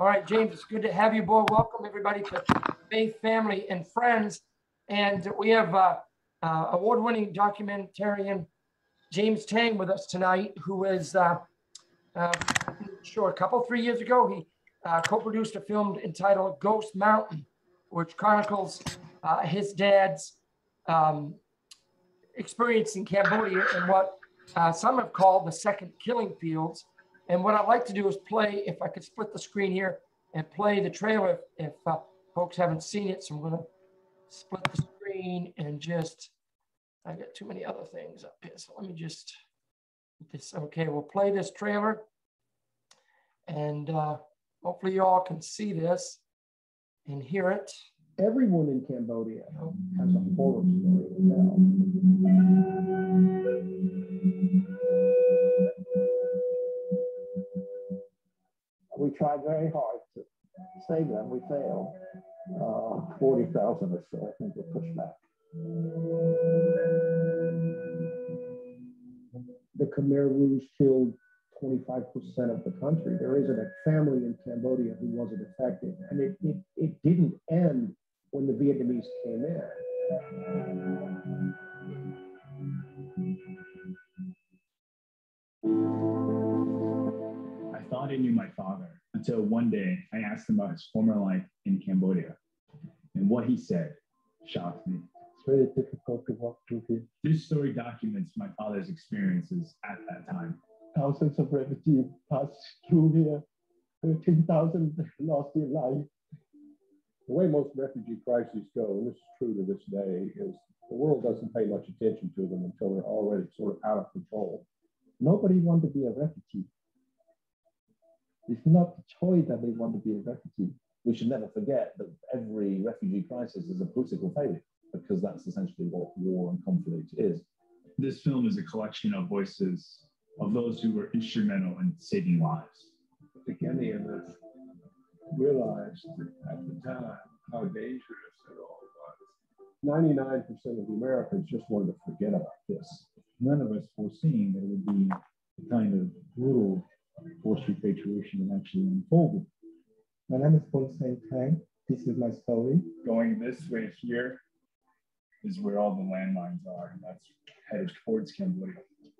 All right, James, it's good to have you aboard. Welcome everybody to Faith, Family, and Friends. And we have uh, uh, award-winning documentarian James Taing with us tonight, who is, uh, uh, sure, a couple, three years ago, he uh, co-produced a film entitled Ghost Mountain, which chronicles uh, his dad's um, experience in Cambodia and what some have called the second killing fields. And what I'd like to do is play, if I could split the screen here and play the trailer if uh, folks haven't seen it. So I'm gonna split the screen and just, I got too many other things up here. So let me just, this, okay, we'll play this trailer and uh, hopefully you all can see this and hear it. Everyone in Cambodia has a horror story to tell. We tried very hard to save them. We failed. Uh, 40,000 or so, I think, were pushed back. The Khmer Rouge killed 25% of the country. There isn't a family in Cambodia who wasn't affected. And it, it, it didn't end when the Vietnamese came in. Thought I knew my father until one day I asked him about his former life in Cambodia. And what he said shocked me. It's very difficult to walk through here. This story documents my father's experiences at that time. Thousands of refugees passed through here. 13,000 lost their life. The way most refugee crises go, and this is true to this day, is the world doesn't pay much attention to them until they're already sort of out of control. Nobody wanted to be a refugee. It's not the choice that they want to be a refugee. we should never forget that every refugee crisis is a political failure because that's essentially what war and conflict is. This film is a collection of voices of those who were instrumental in saving lives. I think any of us realized at the time how dangerous it all was. 99% of the Americans just wanted to forget about this. none of us foreseeing that it would be the kind of brutal forced repatriation that actually unfolded. My name is Paul Saint Taing. This is my story. Going this way here is where all the landmines are, and that's headed towards Cambodia.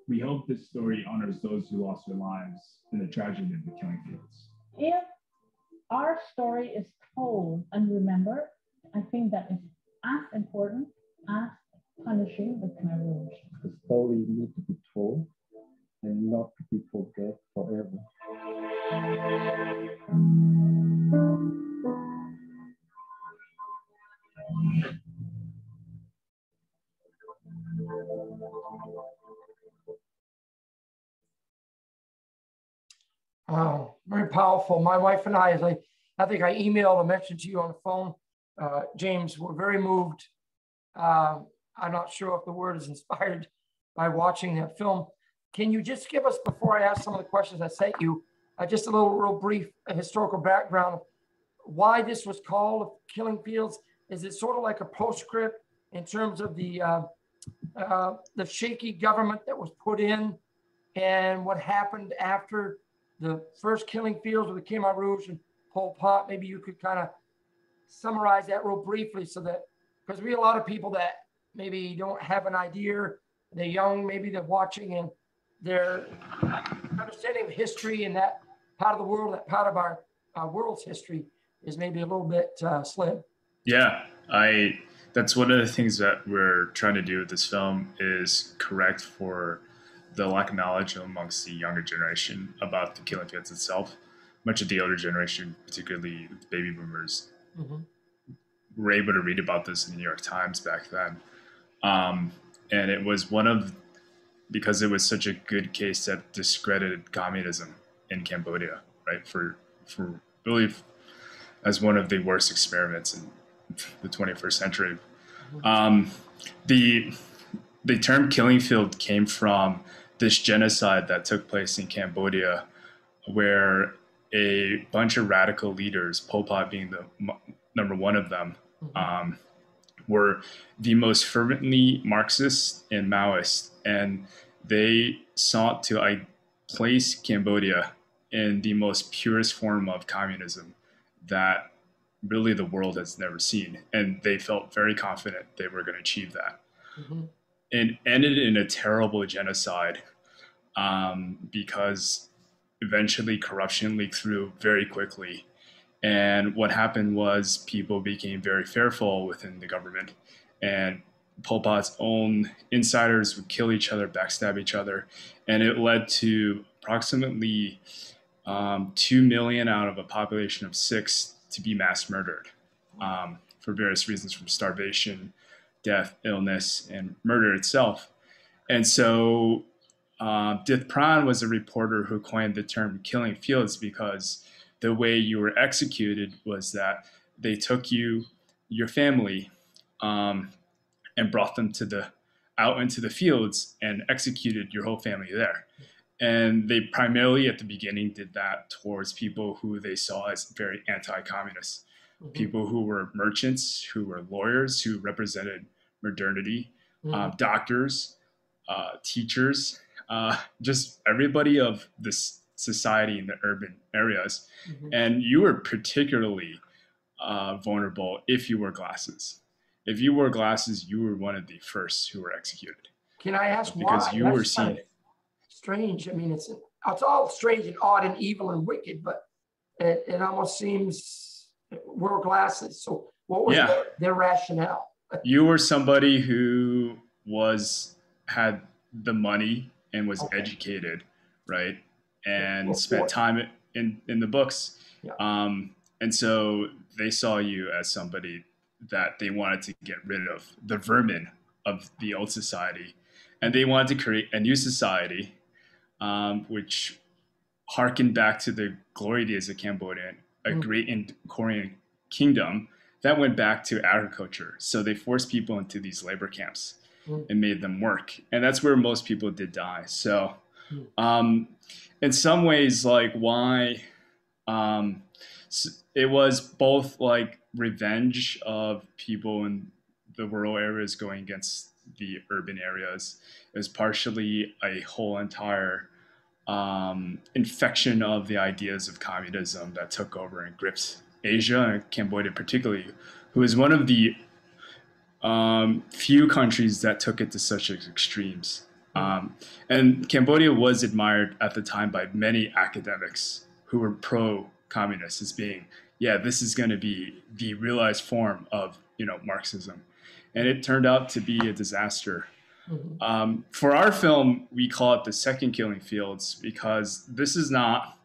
We hope this story honors those who lost their lives in the tragedy of the killing fields. if our story is told and remembered, I think that is as important as punishing the Khmer Rouge. The story needs to be told and not to be forget forever. Oh, very powerful. My wife and I, as I, I think I emailed or mentioned to you on the phone, uh, James, we were very moved. Uh, I'm not sure if the word is inspired by watching that film. Can you just give us, before I ask some of the questions I sent you, uh, just a little real brief historical background why this was called Killing Fields? Is it sort of like a postscript in terms of the uh, uh, the shaky government that was put in and what happened after the first killing fields with the Khmer Rouge and Pol Pot? Maybe you could kind of summarize that real briefly so that because we have a lot of people that maybe don't have an idea, they're young, maybe they're watching and their understanding of history in that part of the world, that part of our, our world's history is maybe a little bit uh, slim. Yeah, I. That's one of the things that we're trying to do with this film is correct for the lack of knowledge amongst the younger generation about the killing fields itself. Much of the older generation, particularly the baby boomers, Mhm. were able to read about this in the New York Times back then. Um, and it was one of, because it was such a good case that discredited communism in Cambodia, right? For, for really as one of the worst experiments in the 21st century. Um, the, the term killing field came from this genocide that took place in Cambodia, where a bunch of radical leaders, Pol Pot being the m- number one of them, um, were the most fervently Marxist and Maoist, and they sought to I, place Cambodia in the most purest form of communism that really the world has never seen. And they felt very confident they were going to achieve that. Mm-hmm. And ended in a terrible genocide um, because eventually corruption leaked through very quickly. And what happened was people became very fearful within the government. And Pol Pot's own insiders would kill each other, backstab each other. And it led to approximately um, 2 million out of a population of six to be mass murdered um, for various reasons from starvation, death, illness, and murder itself. And so uh, Dith Pran was a reporter who coined the term killing fields because the way you were executed was that they took you, your family, um, and brought them to the out into the fields and executed your whole family there. And they primarily at the beginning did that towards people who they saw as very anti-communist, mm-hmm. people who were merchants, who were lawyers, who represented modernity, mm-hmm. uh, doctors, uh, teachers, uh, just everybody of this society in the urban areas. Mm-hmm. And you were particularly uh, vulnerable if you wore glasses. If you wore glasses, you were one of the first who were executed. Can I ask why? because why? you That's were seen. Strange. I mean, it's it's all strange and odd and evil and wicked, but it, it almost seems wear glasses. So what was yeah. their, their rationale? you were somebody who was had the money and was okay. educated, right? And spent time in in the books. Yeah. Um, and so they saw you as somebody that they wanted to get rid of the vermin of the old society, and they wanted to create a new society, um, which harkened back to the glory days of Cambodia, a mm. great in Korean kingdom that went back to agriculture. So they forced people into these labor camps mm. and made them work, and that's where most people did die. So, mm. um, in some ways, like why um, it was both like revenge of people in the rural areas going against the urban areas. is partially a whole entire um, infection of the ideas of communism that took over and gripped Asia and Cambodia, particularly, who is one of the um, few countries that took it to such extremes. Um, and Cambodia was admired at the time by many academics who were pro communist as being, yeah, this is going to be the realized form of you know Marxism, and it turned out to be a disaster. Mm-hmm. Um, for our film, we call it the second Killing Fields because this is not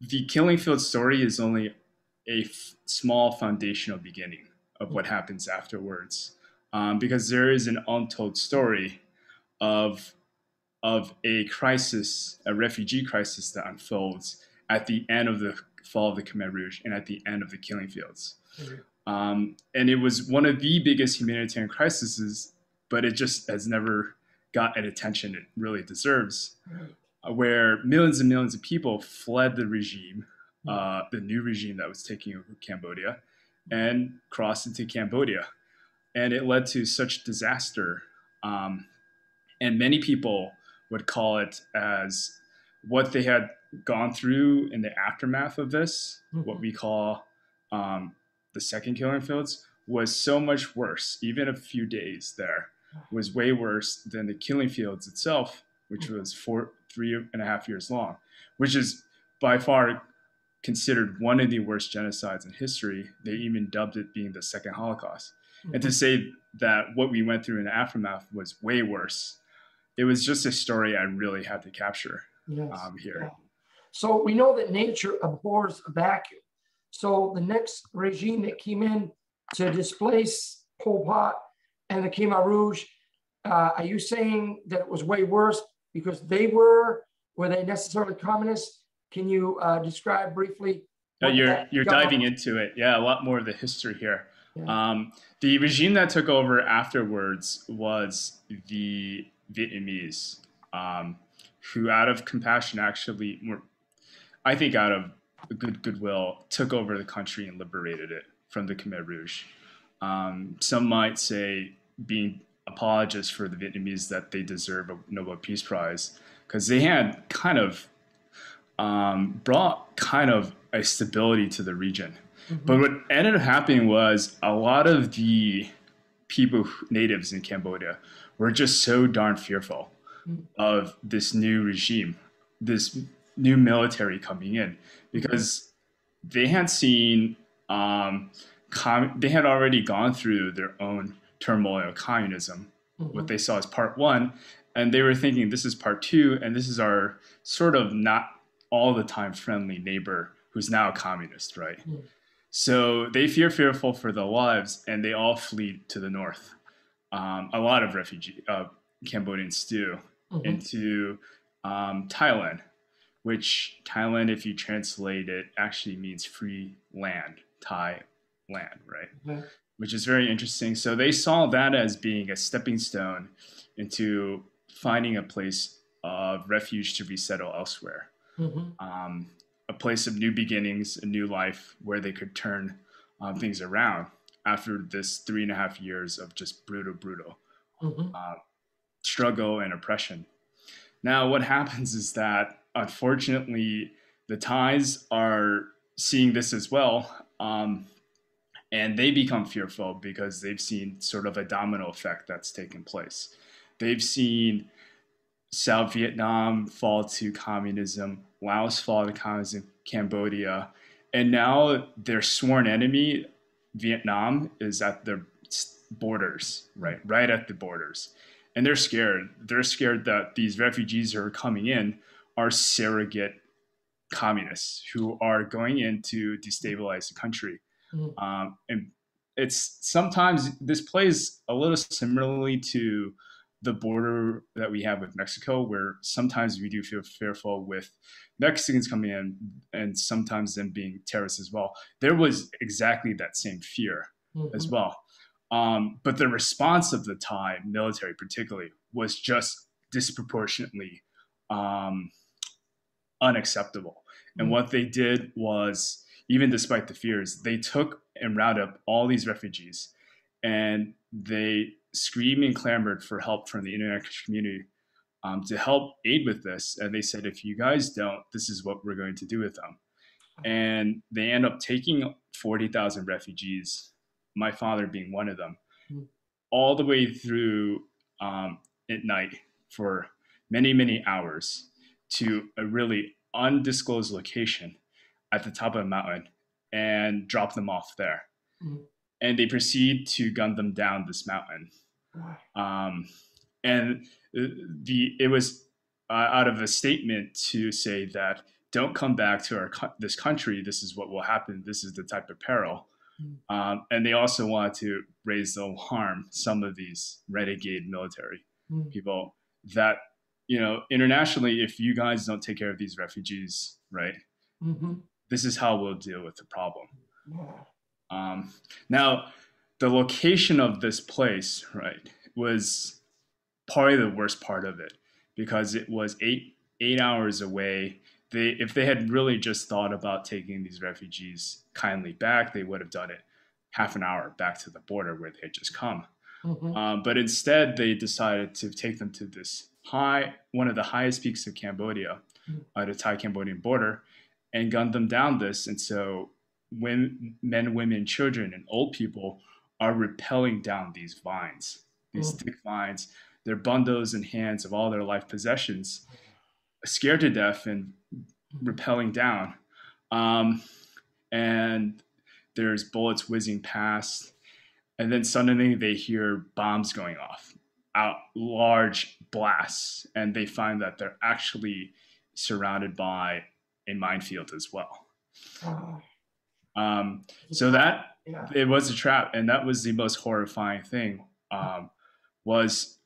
the Killing Fields story is only a f- small foundational beginning of what happens afterwards, um, because there is an untold story of of a crisis, a refugee crisis that unfolds at the end of the fall of the Khmer Rouge and at the end of the killing fields. Mm-hmm. Um, and it was one of the biggest humanitarian crises, but it just has never got an attention it really deserves, uh, where millions and millions of people fled the regime, mm-hmm. uh, the new regime that was taking over Cambodia, and crossed into Cambodia. And it led to such disaster. Um, and many people would call it as what they had gone through in the aftermath of this, mm-hmm. what we call um, the second killing fields, was so much worse. Even a few days there was way worse than the killing fields itself, which was four, three and a half years long, which is by far considered one of the worst genocides in history. They even dubbed it being the second Holocaust. Mm-hmm. And to mm-hmm. say that what we went through in the aftermath was way worse, it was just a story I really had to capture yes. um, here. Yeah. So we know that nature abhors a vacuum. So the next regime that came in to displace Pol Pot and the Khmer Rouge, uh, are you saying that it was way worse because they were, were they necessarily communists? Can you uh, describe briefly? Uh, you're you're diving into it. Yeah, a lot more of the history here. Yeah. Um, the regime that took over afterwards was the Vietnamese, um, who, out of compassion, actually were I think out of good goodwill, took over the country and liberated it from the Khmer Rouge. Um, some might say, being apologists for the Vietnamese, that they deserve a Nobel Peace Prize because they had kind of um, brought kind of a stability to the region. Mm-hmm. But what ended up happening was a lot of the people, natives in Cambodia, were just so darn fearful mm-hmm. of this new regime, this new military coming in, because they had seen, um, com- they had already gone through their own turmoil, of communism, mm-hmm. what they saw as part one, and they were thinking this is part two, and this is our sort of not all the time friendly neighbor who's now a communist, right? Mm. So they fear fearful for their lives, and they all flee to the north. Um, a lot of refugee uh, Cambodians do mm-hmm. into um, Thailand, which Thailand, if you translate it, actually means free land, Thai land, right? Mm-hmm. Which is very interesting. So they saw that as being a stepping stone into finding a place of refuge to resettle elsewhere mm-hmm. um, a place of new beginnings, a new life where they could turn um, things around after this three and a half years of just brutal, brutal mm-hmm. uh, struggle and oppression. Now, what happens is that unfortunately, the Thais are seeing this as well. Um, and they become fearful because they've seen sort of a domino effect that's taken place. They've seen South Vietnam fall to communism, Laos fall to communism, Cambodia, and now their sworn enemy, Vietnam, is at their borders, right, right at the borders, and they're scared. They're scared that these refugees who are coming in are surrogate communists who are going in to destabilize the country, mm-hmm. um, and it's sometimes this plays a little similarly to the border that we have with Mexico, where sometimes we do feel fearful with Mexicans coming in and sometimes them being terrorists as well. There was exactly that same fear mm-hmm. as well. Um, but the response of the Thai military, particularly, was just disproportionately um, unacceptable. And mm-hmm. what they did was, even despite the fears, they took and rounded up all these refugees and they screamed and clamored for help from the international community um, to help aid with this. And they said, if you guys don't, this is what we're going to do with them. And they end up taking 40,000 refugees, my father being one of them, hmm. all the way through um, at night for many, many hours to a really undisclosed location at the top of a mountain and drop them off there. Mm-hmm. And they proceed to gun them down this mountain. Um, and the it was uh, out of a statement to say that don't come back to our this country. This is what will happen. This is the type of peril. Mm. Um, and they also wanted to raise the alarm some of these renegade military mm. people that you know internationally if you guys don't take care of these refugees right mm-hmm. this is how we'll deal with the problem yeah. um, now the location of this place, right, was probably the worst part of it because it was eight eight hours away. They, if they had really just thought about taking these refugees kindly back, they would have done it half an hour back to the border where they had just come. Mm-hmm. Um, but instead, they decided to take them to this high, one of the highest peaks of Cambodia, mm-hmm. uh, the Thai-Cambodian border, and gunned them down this. And so, when men, women, children, and old people are repelling down these vines, these mm. thick vines. Their bundles and hands of all their life possessions, scared to death and repelling down. Um, and there's bullets whizzing past. And then suddenly they hear bombs going off, out large blasts, and they find that they're actually surrounded by a minefield as well. Oh. Um, so that yeah. it was a trap, and that was the most horrifying thing. Um, was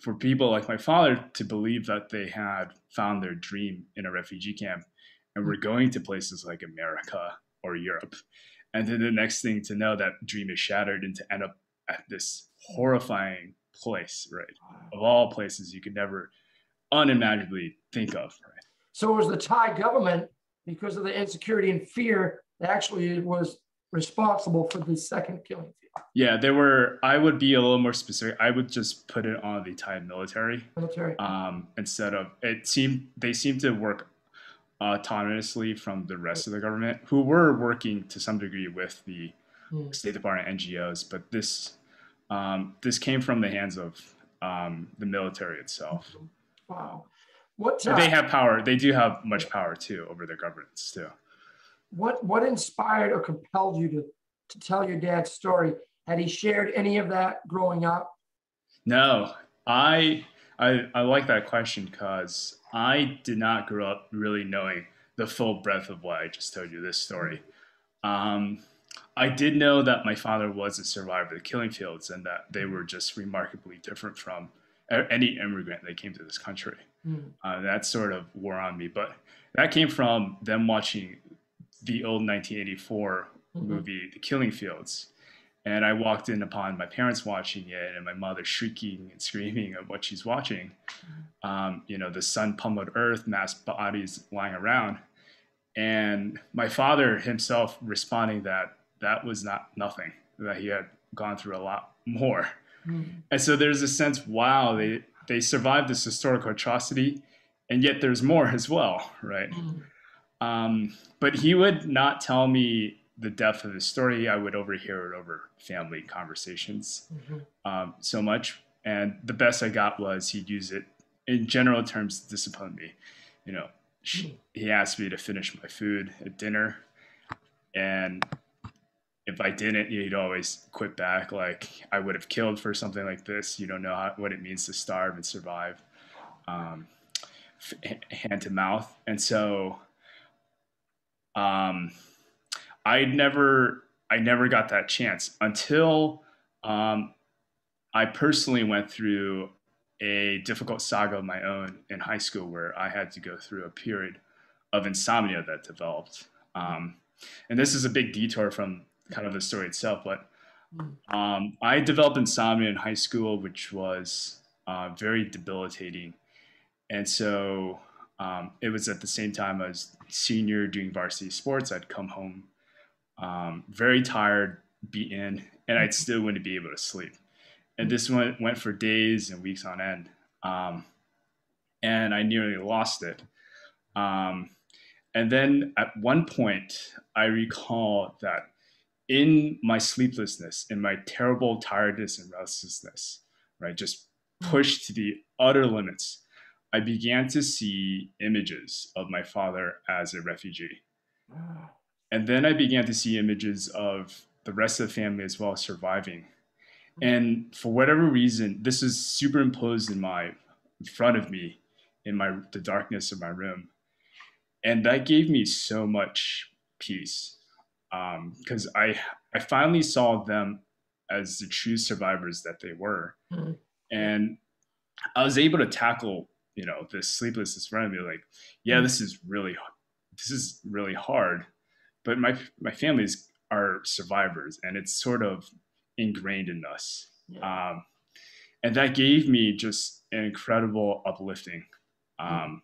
for people like my father to believe that they had found their dream in a refugee camp and were going to places like America or Europe. And then the next thing to know that dream is shattered and to end up at this horrifying place, right? Of all places you could never unimaginably think of, right? So it was the Thai government, because of the insecurity and fear, that actually was responsible for the second killing field. Yeah, there were. I would be a little more specific. I would just put it on the Thai military. Military. Um, instead of it seemed they seemed to work autonomously from the rest of the government, who were working to some degree with the Mm. State Department NGOs, but this um, this came from the hands of um, the military itself. Wow. What So uh, they have power. They do have much power too over their governments too. what what inspired or compelled you to to tell your dad's story? Had he shared any of that growing up? No, I I, I like that question because I did not grow up really knowing the full breadth of what I just told you this story. Um, I did know that my father was a survivor of the killing fields and that they were just remarkably different from any immigrant that came to this country. Mm. Uh, that sort of wore on me, but that came from them watching the old 1984 Mhm. movie, The Killing Fields. And I walked in upon my parents watching it and my mother shrieking and screaming at what she's watching. Um, you know, the sun pummeled earth, mass bodies lying around. And my father himself responding that that was not nothing, that he had gone through a lot more. Mm. And so there's a sense, wow, they, they survived this historical atrocity, and yet there's more as well, right? Mm. Um, but he would not tell me the depth of his story. I would overhear it over family conversations Mhm. um, so much. And the best I got was he'd use it in general terms to discipline me. You know, sh- he asked me to finish my food at dinner. And if I didn't, he'd always quit back. Like, I would have killed for something like this. You don't know how, what it means to starve and survive um, hand to mouth. And so um, I never, I never got that chance until um, I personally went through a difficult saga of my own in high school where I had to go through a period of insomnia that developed. Um, and this is a big detour from kind of the story itself, but um, I developed insomnia in high school, which was uh, very debilitating. And so um, it was at the same time I was senior doing varsity sports. I'd come home um, very tired, beaten, and I'd still wouldn't be able to sleep. And this went, went for days and weeks on end. Um, and I nearly lost it. Um, and then at one point, I recall that in my sleeplessness, in my terrible tiredness and restlessness, right, just mm. pushed to the utter limits, I began to see images of my father as a refugee. And then I began to see images of the rest of the family as well surviving. Mm. And for whatever reason, this is superimposed in my in front of me in my the darkness of my room. And that gave me so much peace. Because I I finally saw them as the true survivors that they were. Mhm. And I was able to tackle, you know, this sleeplessness front of me, like, yeah, this is really this is really hard but my my families are survivors and it's sort of ingrained in us Yeah. um, and that gave me just an incredible uplifting um,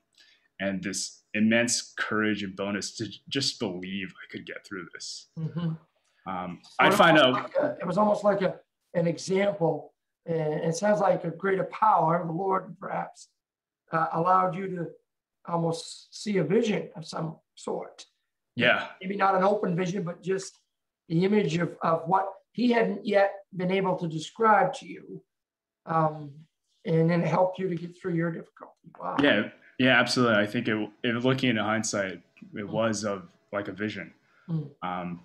and this immense courage and bonus to just believe i could get through this Mhm. um, i find out like a- It was almost like a, an example, and it sounds like a greater power, the Lord perhaps, uh, allowed you to almost see a vision of some sort. yeah Maybe not an open vision, but just the image of, of what he hadn't yet been able to describe to you. Um, and then help you to get through your difficulty. Wow. yeah yeah absolutely. I think it, it looking into hindsight it was of like a vision. Mm. um,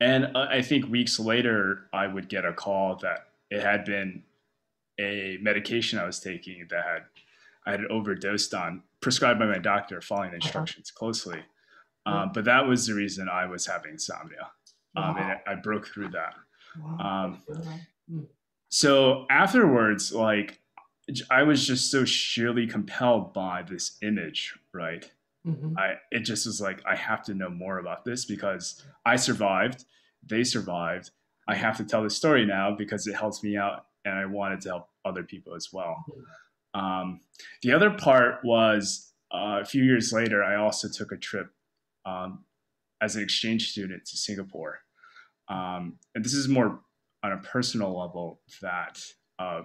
and I think weeks later, I would get a call that it had been a medication I was taking that had I had overdosed on, prescribed by my doctor, following the instructions closely. Um, but that was the reason I was having insomnia, um, and I broke through that. Um, so afterwards, like I was just so sheerly compelled by this image, right? Mhm. I it just was like I have to know more about this because I survived, they survived. I have to tell the story now because it helps me out, and I wanted to help other people as well. Um, the other part was uh, a few years later, I also took a trip um, as an exchange student to Singapore, um, and this is more on a personal level that uh,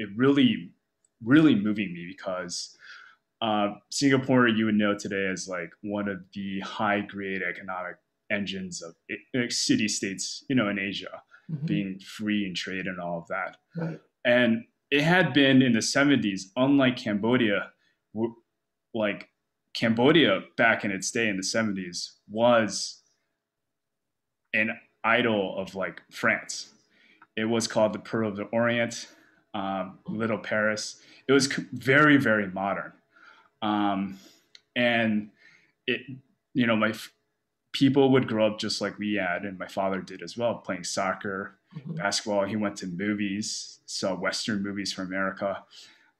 it really, really moving me because uh, Singapore, you would know today as like one of the high grade economic engines of city states, you know, in Asia, mm-hmm. being free and trade and all of that. Right. And it had been in the 70s, unlike Cambodia, like Cambodia back in its day in the 70s was an idol of like France. It was called the Pearl of the Orient, um, Little Paris. It was very, very modern. Um, and it, you know, my f- people would grow up just like we had, and my father did as well, playing soccer, mm-hmm. basketball. He went to movies, saw Western movies from America.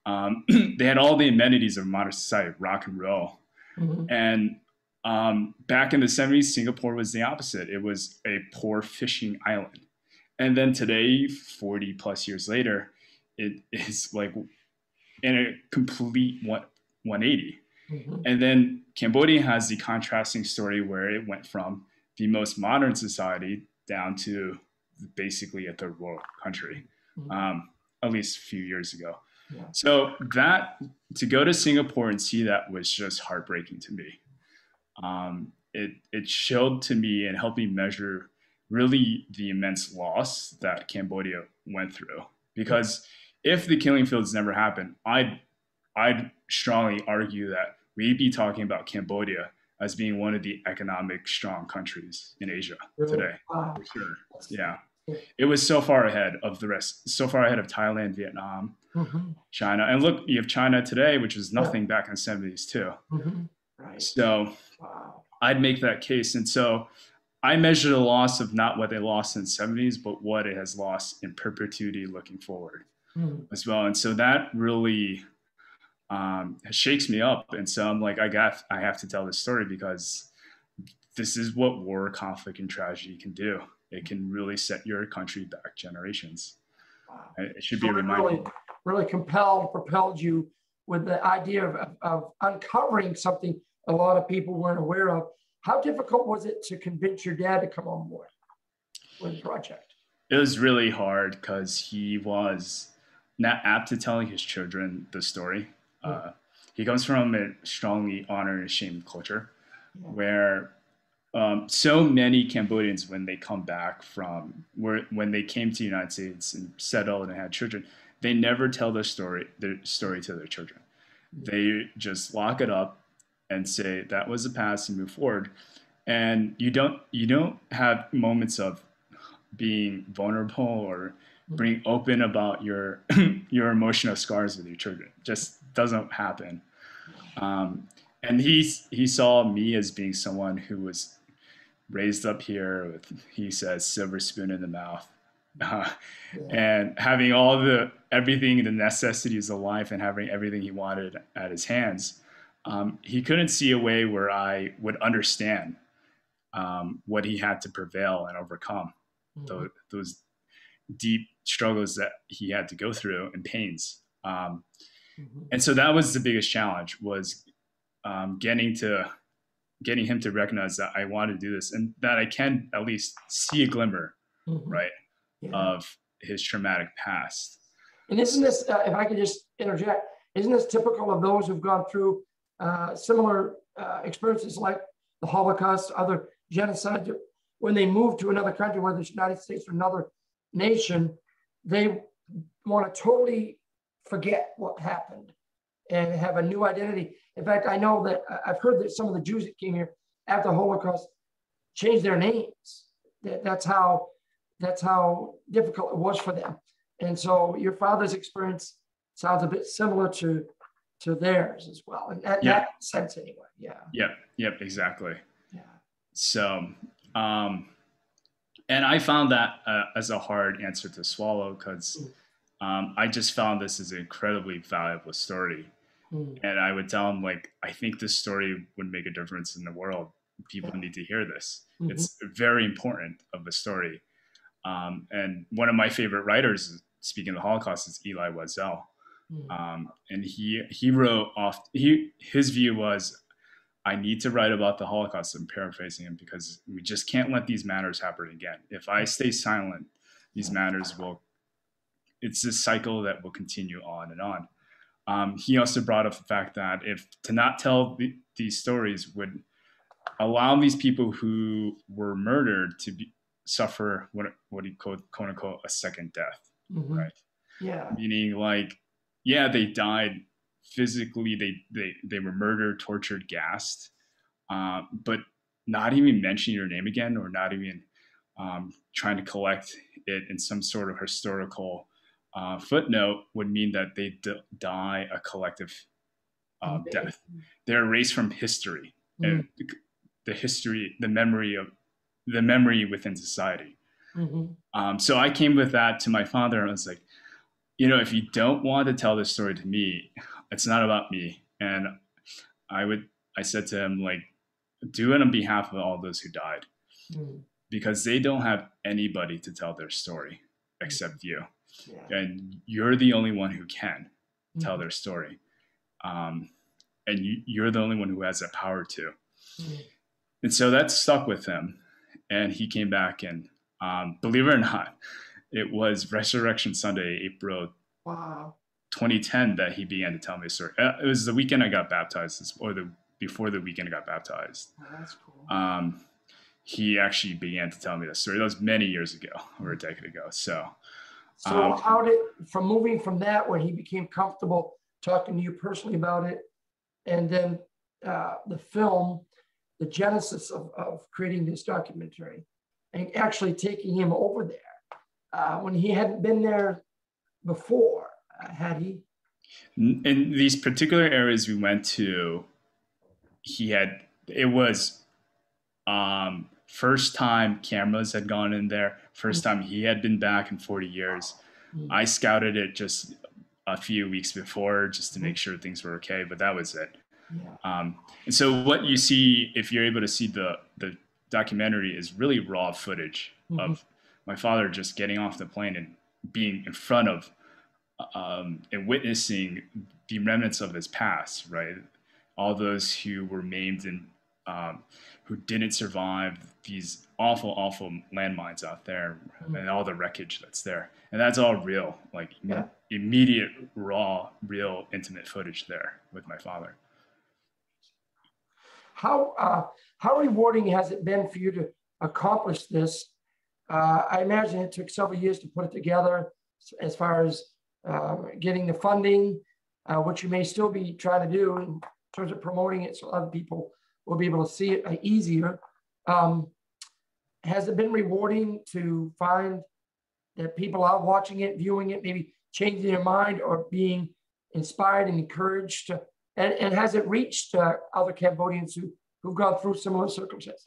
Um, they had all the amenities of modern society, rock and roll. Mm-hmm. And um, back in the 70s, Singapore was the opposite. It was a poor fishing island. And then today, 40 plus years later, it is like in a complete 180. Mm-hmm. And then Cambodia has the contrasting story where it went from the most modern society down to basically a third world country, mm-hmm. um, at least a few years ago. Yeah. So that to go to Singapore and see that was just heartbreaking to me. Um, it it showed to me and helped me measure really the immense loss that Cambodia went through. Because if the killing fields never happened, I'd I'd strongly argue that we'd be talking about Cambodia as being one of the economic strong countries in Asia today. For sure. Yeah. It was so far ahead of the rest, so far ahead of Thailand, Vietnam, mm-hmm. China. And look, you have China today, which was nothing yeah. back in the 70s, too. Mm-hmm. Right. So wow. I'd make that case. And so I measure the loss of not what they lost in the 70s, but what it has lost in perpetuity looking forward mm. as well. And so that really um, shakes me up. And so I'm like, I got, I have to tell this story because this is what war, conflict, and tragedy can do. It can really set your country back generations. Wow. It should so be a reminder. Really, really compelled, propelled you with the idea of, of uncovering something a lot of people weren't aware of. How difficult was it to convince your dad to come on board with the project? It was really hard because he was not apt to telling his children the story. Uh, he comes from a strongly honor and shame culture where um, so many Cambodians, when they come back from where when they came to the United States and settled and had children, they never tell their story their story to their children. They just lock it up and say that was the past and move forward. And you don't you don't have moments of being vulnerable or being open about your your emotional scars with your children. Just doesn't happen. Um, and he he saw me as being someone who was raised up here with he says silver spoon in the mouth, uh, yeah. and having all the everything the necessities of life and having everything he wanted at his hands. Um, he couldn't see a way where I would understand um, what he had to prevail and overcome mm-hmm. those, those deep struggles that he had to go through and pains. Um, Mm-hmm. And so that was the biggest challenge was um, getting to getting him to recognize that I want to do this and that I can at least see a glimmer, mm-hmm. right, yeah. of his traumatic past. And isn't this, uh, if I could just interject, isn't this typical of those who've gone through uh, similar uh, experiences like the Holocaust, other genocide, when they move to another country, whether it's the United States or another nation, they want to totally forget what happened and have a new identity. In fact, I know that I've heard that some of the Jews that came here after the Holocaust changed their names. That, That's how that's how difficult it was for them. And so your father's experience sounds a bit similar to to theirs as well. In that, yeah. that sense anyway. Yeah. Yep. Yep. Exactly. Yeah. So um and I found that uh, as a hard answer to swallow because mm um, I just found this is an incredibly valuable story. Mm. And I would tell him, like, I think this story would make a difference in the world. People need to hear this. Mm-hmm. It's very important of a story. Um, and one of my favorite writers, speaking of the Holocaust, is Elie Wiesel. Mm. Um, and he he wrote off he his view was I need to write about the Holocaust. I'm paraphrasing him because we just can't let these matters happen again. If I stay silent, these matters will it's this cycle that will continue on and on. um, he also brought up the fact that if to not tell the, these stories would allow these people who were murdered to be, suffer what what he called quote unquote a second death, Mhm. right? Yeah. Meaning like, yeah, they died physically, they they they were murdered, tortured, gassed, uh, but not even mentioning your name again, or not even um, trying to collect it in some sort of historical uh, footnote would mean that they d- die a collective uh, death. They're erased from history, and the history, the memory of the memory within society. Mhm. Um, so I came with that to my father and I was like, you know, if you don't want to tell this story to me, it's not about me. And I would, I said to him, like, do it on behalf of all those who died Mhm. because they don't have anybody to tell their story except you. Yeah. And you're the only one who can tell Mhm. their story. Um, and you, you're the only one who has that power to. Mhm. And so that stuck with him. And he came back and um, believe it or not, it was Resurrection Sunday, April Wow. 2010, that he began to tell me a story. Uh, It was the weekend I got baptized, or the before the weekend I got baptized. Oh, that's cool. Um, he actually began to tell me the story. That was many years ago, or a decade ago. So So um, how did, from moving from that, when he became comfortable talking to you personally about it, and then uh, the film, the genesis of, of creating this documentary, and actually taking him over there uh, when he hadn't been there before, had he? in these particular areas we went to he had it was um first time cameras had gone in there first time he had been back in 40 years Mm. i scouted it just a few weeks before just to make sure things were okay but that was it Yeah. um, and so what you see if you're able to see the the documentary is really raw footage of my father just getting off the plane and being in front of um, and witnessing the remnants of his past right all those who were maimed and um, who didn't survive these awful awful landmines out there and all the wreckage that's there and that's all real like Yeah. immediate raw real intimate footage there with my father How uh, how rewarding has it been for you to accomplish this? Uh, I imagine it took several years to put it together, as far as uh, getting the funding, uh, which you may still be trying to do in terms of promoting it, so other people will be able to see it uh, easier. Um, has it been rewarding to find that people are watching it, viewing it, maybe changing their mind or being inspired and encouraged to and, and has it reached uh, other Cambodians who, who've gone through similar circumstances?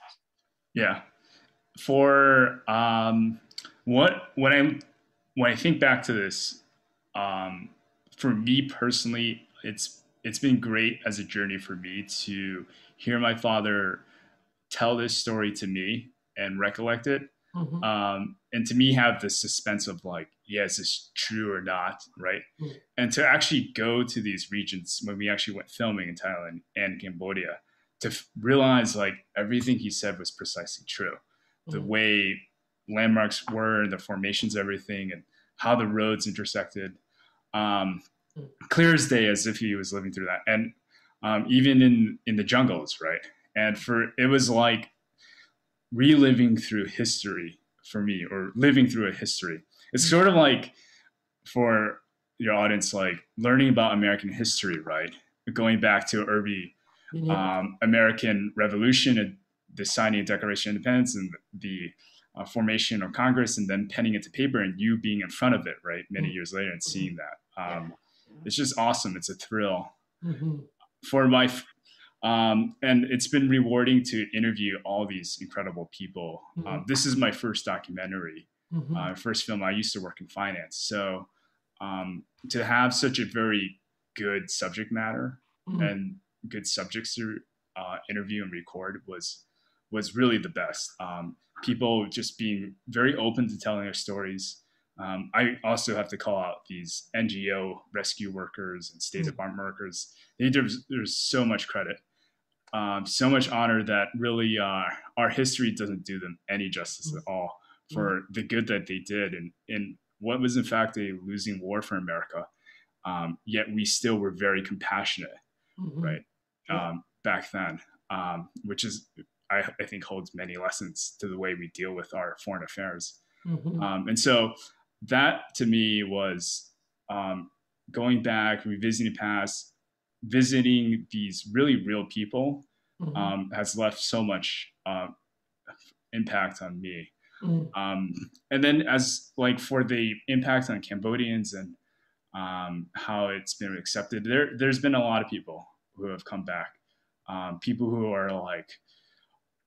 Yeah. For um, what when I when I think back to this, um, for me personally, it's it's been great as a journey for me to hear my father tell this story to me and recollect it, Mhm. um, and to me have the suspense of like, yeah, is this true or not, right? Mm. And to actually go to these regions when we actually went filming in Thailand and Cambodia, to f- realize like everything he said was precisely true the Mhm. way landmarks were, the formations, everything, and how the roads intersected. Um, Mm. clear as day, as if he was living through that, and um, even in in the jungles, right? And for it was like reliving through history for me, or living through a history. It's sort of like for your audience, like learning about American history, right? Going back to early able- um, American Revolution and the signing of Declaration of Independence and the uh, formation of Congress, and then penning it to paper, and you being in front of it, right, many Mm. years later, and seeing that. Um, It's just awesome. It's a thrill Mhm. for my, f- um, and it's been rewarding to interview all these incredible people. Um, this is my first documentary Mhm. uh, first film. I used to work in finance, so um, to have such a very good subject matter Mhm. and good subjects to uh, interview and record was was really the best. Um, people just being very open to telling their stories. Um, I also have to call out these NGO rescue workers and State Mm. Department workers. They deserve there's so much credit, um, so much honor that really uh, our history doesn't do them any justice at all for the good that they did and in what was in fact a losing war for America. um, yet we still were very compassionate, mm-hmm. right? Um, back then, um, which is I, I, think holds many lessons to the way we deal with our foreign affairs. Mm-hmm. Um, and so that to me was um, going back, revisiting the past, visiting these really real people mm-hmm. um, has left so much uh, impact on me. Mm-hmm. Um, and then as like for the impact on Cambodians and um, how it's been accepted, there there's been a lot of people who have come back, um, people who are like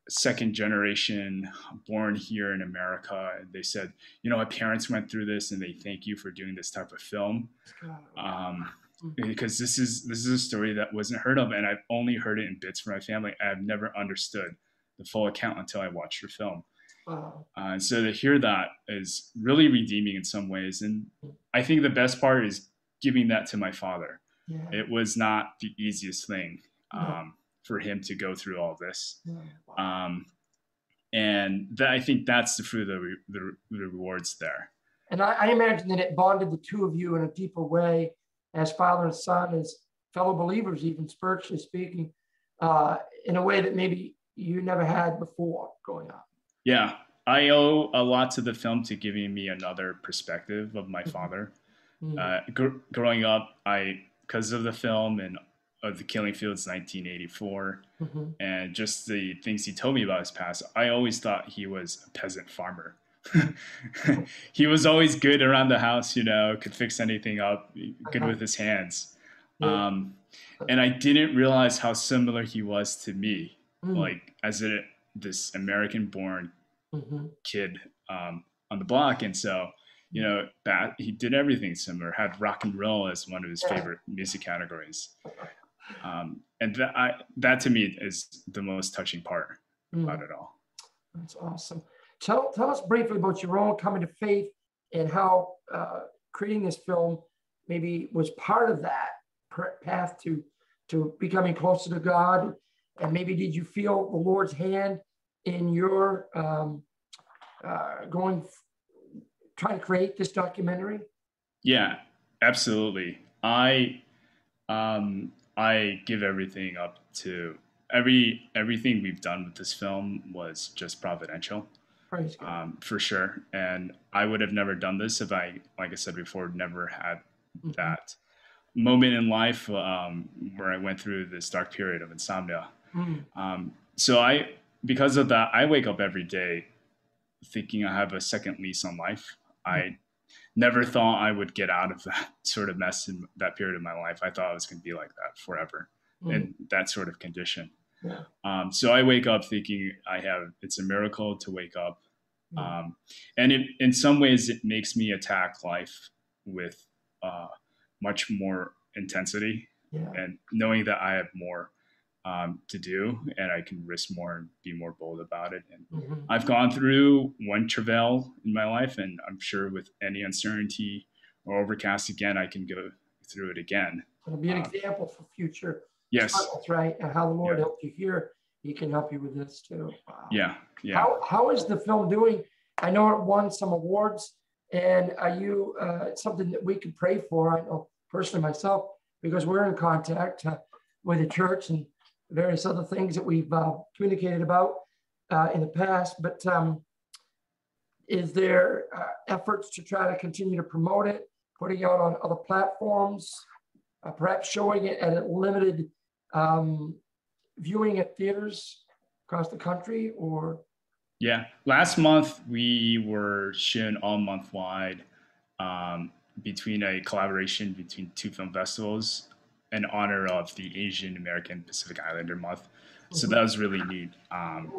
second generation born here in America. And they said, you know, my parents went through this and they thank you for doing this type of film. Um, because this is this is a story that wasn't heard of and I've only heard it in bits from my family. I've never understood the full account until I watched your film. Wow. Uh, and so to hear that is really redeeming in some ways. And I think the best part is giving that to my father. Yeah. It was not the easiest thing. Um, for him to go through all this. Um, and that, I think that's the fruit of the, re- the, the, rewards there. And I, I, imagine that it bonded the two of you in a deeper way as father and son, as fellow believers, even spiritually speaking, uh, in a way that maybe you never had before growing up. Yeah, I owe a lot to the film to giving me another perspective of my mm-hmm. father. Mm-hmm. Uh, gr- growing up, I because of the film and of the Killing Fields 1984 mm-hmm. and just the things he told me about his past, I always thought he was a peasant farmer. he was always good around the house, you know, could fix anything up, good uh-huh. with his hands. Yeah. Um, and I didn't realize how similar he was to me, mm. like as a this American-born mm-hmm. kid um, on the block. And so, you know, that he did everything similar. Had rock and roll as one of his favorite music categories. Um, and that, I, that to me is the most touching part mm. about it all. That's awesome. Tell, tell us briefly about your own coming to faith and how uh, creating this film maybe was part of that path to to becoming closer to God. And maybe did you feel the Lord's hand in your um, uh, going, trying to create this documentary? Yeah, absolutely. I um, I give everything up to every everything we've done with this film was just providential. Um, for sure. And I would have never done this if I, like I said before, never had mm-hmm. that moment in life um, where I went through this dark period of insomnia. Mm. Um, so I, because of that, I wake up every day thinking I have a second lease on life. Mm. I never thought I would get out of that sort of mess in that period of my life. I thought I was going to be like that forever mm. in that sort of condition. Yeah. Um, so I wake up thinking I have, it's a miracle to wake up. Mm. Um, and it, in some ways, it makes me attack life with uh, much more intensity yeah. and knowing that I have more um, to do and I can risk more and be more bold about it. And mm-hmm. I've gone through one travail in my life, and I'm sure with any uncertainty or overcast again, I can go through it again. It'll be an uh, example for future. Yes. That's right. And how the Lord yeah. helped you here, He can help you with this too. Wow. Yeah. Yeah. How, how is the film doing? I know it won some awards. And are you uh, something that we can pray for? I know personally myself, because we're in contact uh, with the church and various other things that we've uh, communicated about uh, in the past. But um, is there uh, efforts to try to continue to promote it, putting it out on other platforms, uh, perhaps showing it at a limited um, viewing at theaters across the country, or? Yeah, last month we were shown all month wide um, between a collaboration between two film festivals in honor of the Asian American Pacific Islander Month. So that was really neat. Um,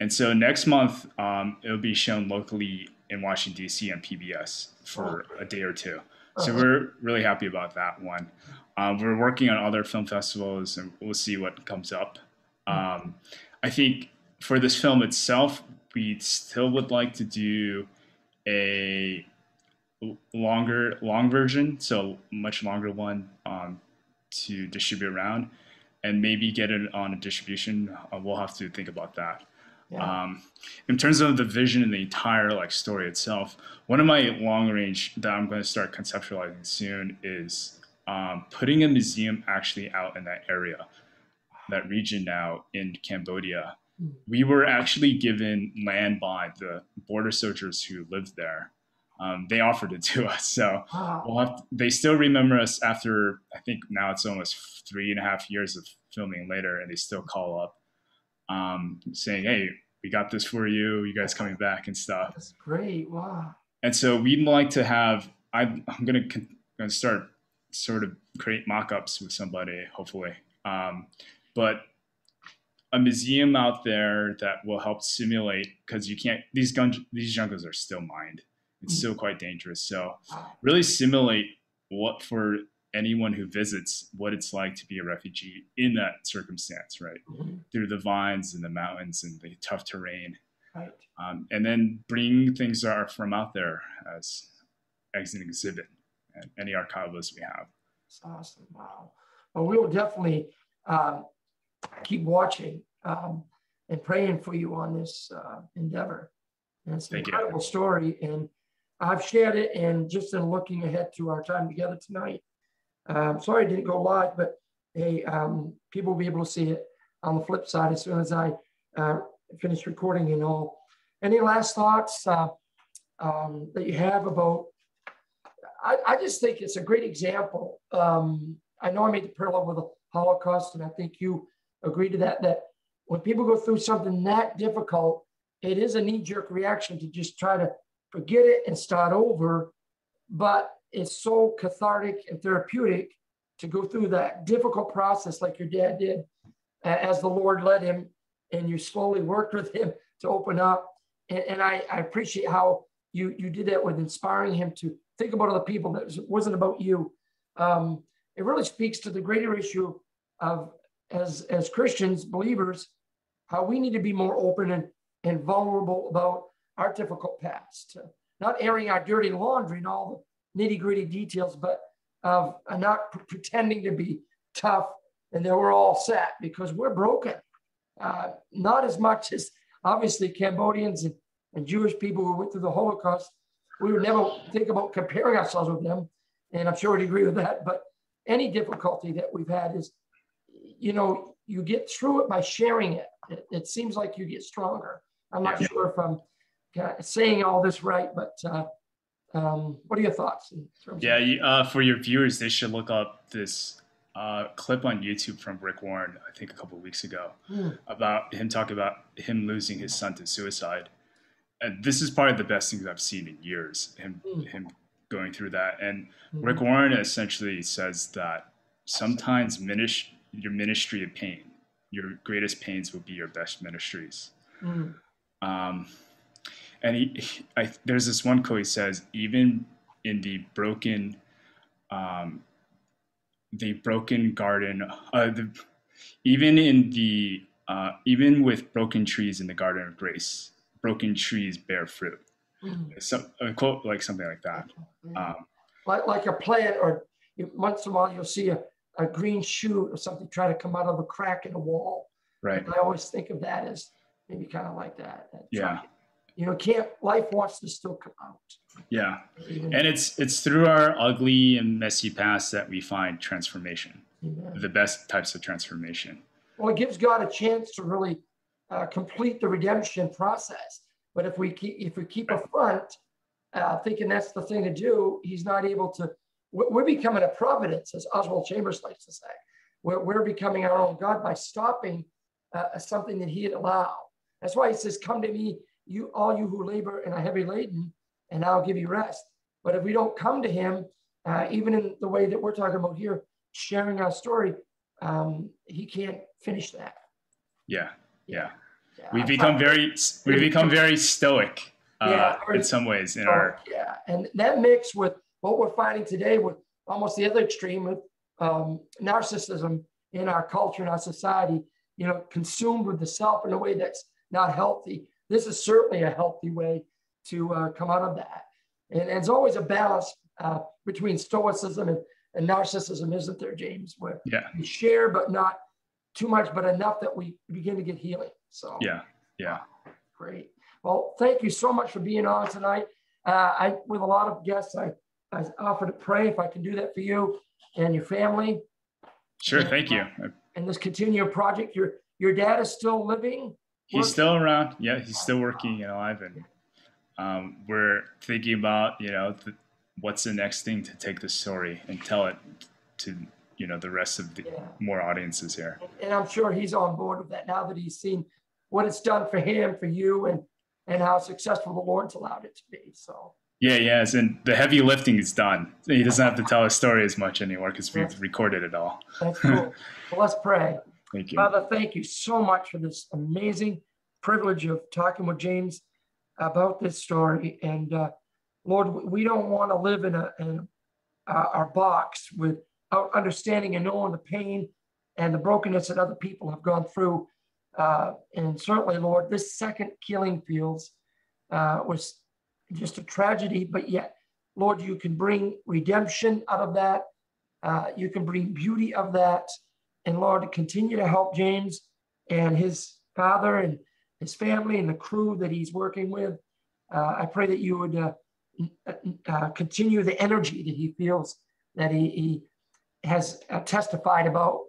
and so next month, um, it'll be shown locally in Washington, D.C. on PBS for a day or two. So uh-huh. we're really happy about that one. Um, we're working on other film festivals and we'll see what comes up. Um, I think for this film itself, we still would like to do a longer, long version, so much longer one um, to distribute around and maybe get it on a distribution. Uh, we'll have to think about that. Yeah. Um, in terms of the vision and the entire like story itself, one of my long range that I'm going to start conceptualizing soon is um, putting a museum actually out in that area, that region now in Cambodia. We were actually given land by the border soldiers who lived there. Um, they offered it to us, so Wow. we'll have they still remember us after I think now it's almost three and a half years of filming later, and they still call up um, saying, "Hey, we got this for you. You guys coming back and stuff." That's great. Wow. And so we'd like to have. I'm, I'm gonna, gonna start sort of create mock-ups with somebody, hopefully. Um, but a museum out there that will help simulate because you can't these guns these jungles are still mined. It's still quite dangerous. So really simulate what for anyone who visits what it's like to be a refugee in that circumstance, right? Mhm. Through the vines and the mountains and the tough terrain Right. um, and then bring things that are from out there as as an exhibit and any archivists we have. That's awesome. Wow. Well, we will definitely um, keep watching um, and praying for you on this uh, endeavor. And it's an Thank you. incredible story. And I've shared it. And just in looking ahead to our time together tonight, um, sorry I didn't go live, but hey, um, people will be able to see it on the flip side as soon as I uh, finish recording and all. Any last thoughts uh, um, that you have about I, I just think it's a great example. Um, I know I made the parallel with the Holocaust, and I think you agree to that. That when people go through something that difficult, it is a knee-jerk reaction to just try to forget it and start over. But it's so cathartic and therapeutic to go through that difficult process, like your dad did, as the Lord led him, and you slowly worked with him to open up. And, and I, I appreciate how you you did that with inspiring him to think about other people that was- wasn't about you um, it really speaks to the greater issue of as as christians believers how we need to be more open and, and vulnerable about our difficult past not airing our dirty laundry and all the nitty gritty details but of uh, not pretending to be tough and that we're all set because we're broken uh, not as much as obviously cambodians and, and jewish people who went through the holocaust we would never think about comparing ourselves with them. And I'm sure you'd agree with that. But any difficulty that we've had is, you know, you get through it by sharing it. It, it seems like you get stronger. I'm not Yeah. sure if I'm uh, saying all this right, but uh, um, what are your thoughts? Yeah, you- uh, for your viewers, they should look up this uh, clip on YouTube from Rick Warren, I think a couple of weeks ago, Hmm. about him talking about him losing his son to suicide. And this is probably the best things I've seen in years. Him, Hmm. him going through that. And Mhm. Rick Warren essentially says that sometimes minis- your ministry of pain, your greatest pains will be your best ministries. Mm, Um, and he, he- I, there's this one quote he says, even in the broken, um, the broken garden, uh, the, even in the, uh, even with broken trees in the garden of grace, broken trees bear fruit. mm. So, a quote like something like that. Yeah. Um, like like a plant, or you, once in a while you'll see a, a green shoot or something try to come out of a crack in a wall. right. I always think of that as maybe kind of like that. that Yeah. try- You know, can't life wants to still come out. Yeah. And it's it's through our ugly and messy past that we find transformation, Amen. the best types of transformation. Well, it gives God a chance to really uh, complete the redemption process. But if we keep if we keep a front, uh, thinking that's the thing to do, He's not able to. We're, we're becoming a providence, as Oswald Chambers likes to say. We're, we're becoming our own God by stopping uh, something that He had allowed. That's why He says, "Come to me, you all you who labor and are heavy laden, and I'll give you rest." But if we don't come to Him, uh, even in the way that we're talking about here, sharing our story, um, He can't finish that. Yeah. Yeah. Yeah, we become very we've become very stoic uh, Yeah, or- in some ways in our yeah, and that mix with what we're finding today with almost the other extreme with um, narcissism in our culture and our society, you know, consumed with the self in a way that's not healthy. This is certainly a healthy way to uh, come out of that. And, and it's always a balance uh, between stoicism and, and narcissism, isn't there, James? Where yeah we share, but not too much, but enough that we begin to get healing. So yeah yeah Great. Well, thank you so much for being on tonight. Uh, I, with a lot of guests, I, I offer to pray if I can do that for you. and your family. Sure, thank you. And this continuing project. Your your dad is still living. He's working? still around. Yeah, he's still working and alive, and um, we're thinking about you know the, what's the next thing to take the story and tell it to you know the rest of the yeah. more audiences here. And I'm sure he's on board with that now that he's seen what it's done for him, for you, and and how successful the Lord's allowed it to be. So. Yeah, yes, and the heavy lifting is done. He doesn't have to tell his story as much anymore because we've recorded it all. That's cool. well, let's pray. Thank you. Father, thank you so much for this amazing privilege of talking with James about this story. And uh, Lord, we don't want to live in, a, in uh, our box without understanding and knowing the pain and the brokenness that other people have gone through. Uh, and certainly, Lord, this second killing fields uh, was just a tragedy, but yet, Lord, you can bring redemption out of that. Uh, you can bring beauty of that. And Lord, continue to help James and his father and his family and the crew that he's working with. Uh, I pray that you would uh, uh, continue the energy that he feels that he, he has uh, testified about.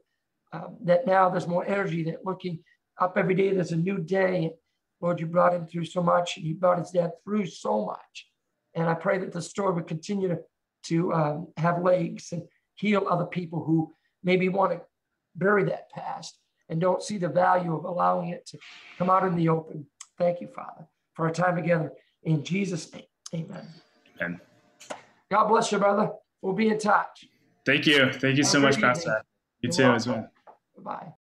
Um, that now there's more energy. That looking up every day, there's a new day. Lord, you brought him through so much, and you brought his dad through so much. And I pray that the story would continue to, to um, have legs and heal other people who maybe want to bury that past and don't see the value of allowing it to come out in the open. Thank you, Father, for our time together. In Jesus' name, amen. Amen. God bless you, brother. We'll be in touch. Thank you. Thank you Have so much, Pastor. You too welcome. as well. Bye.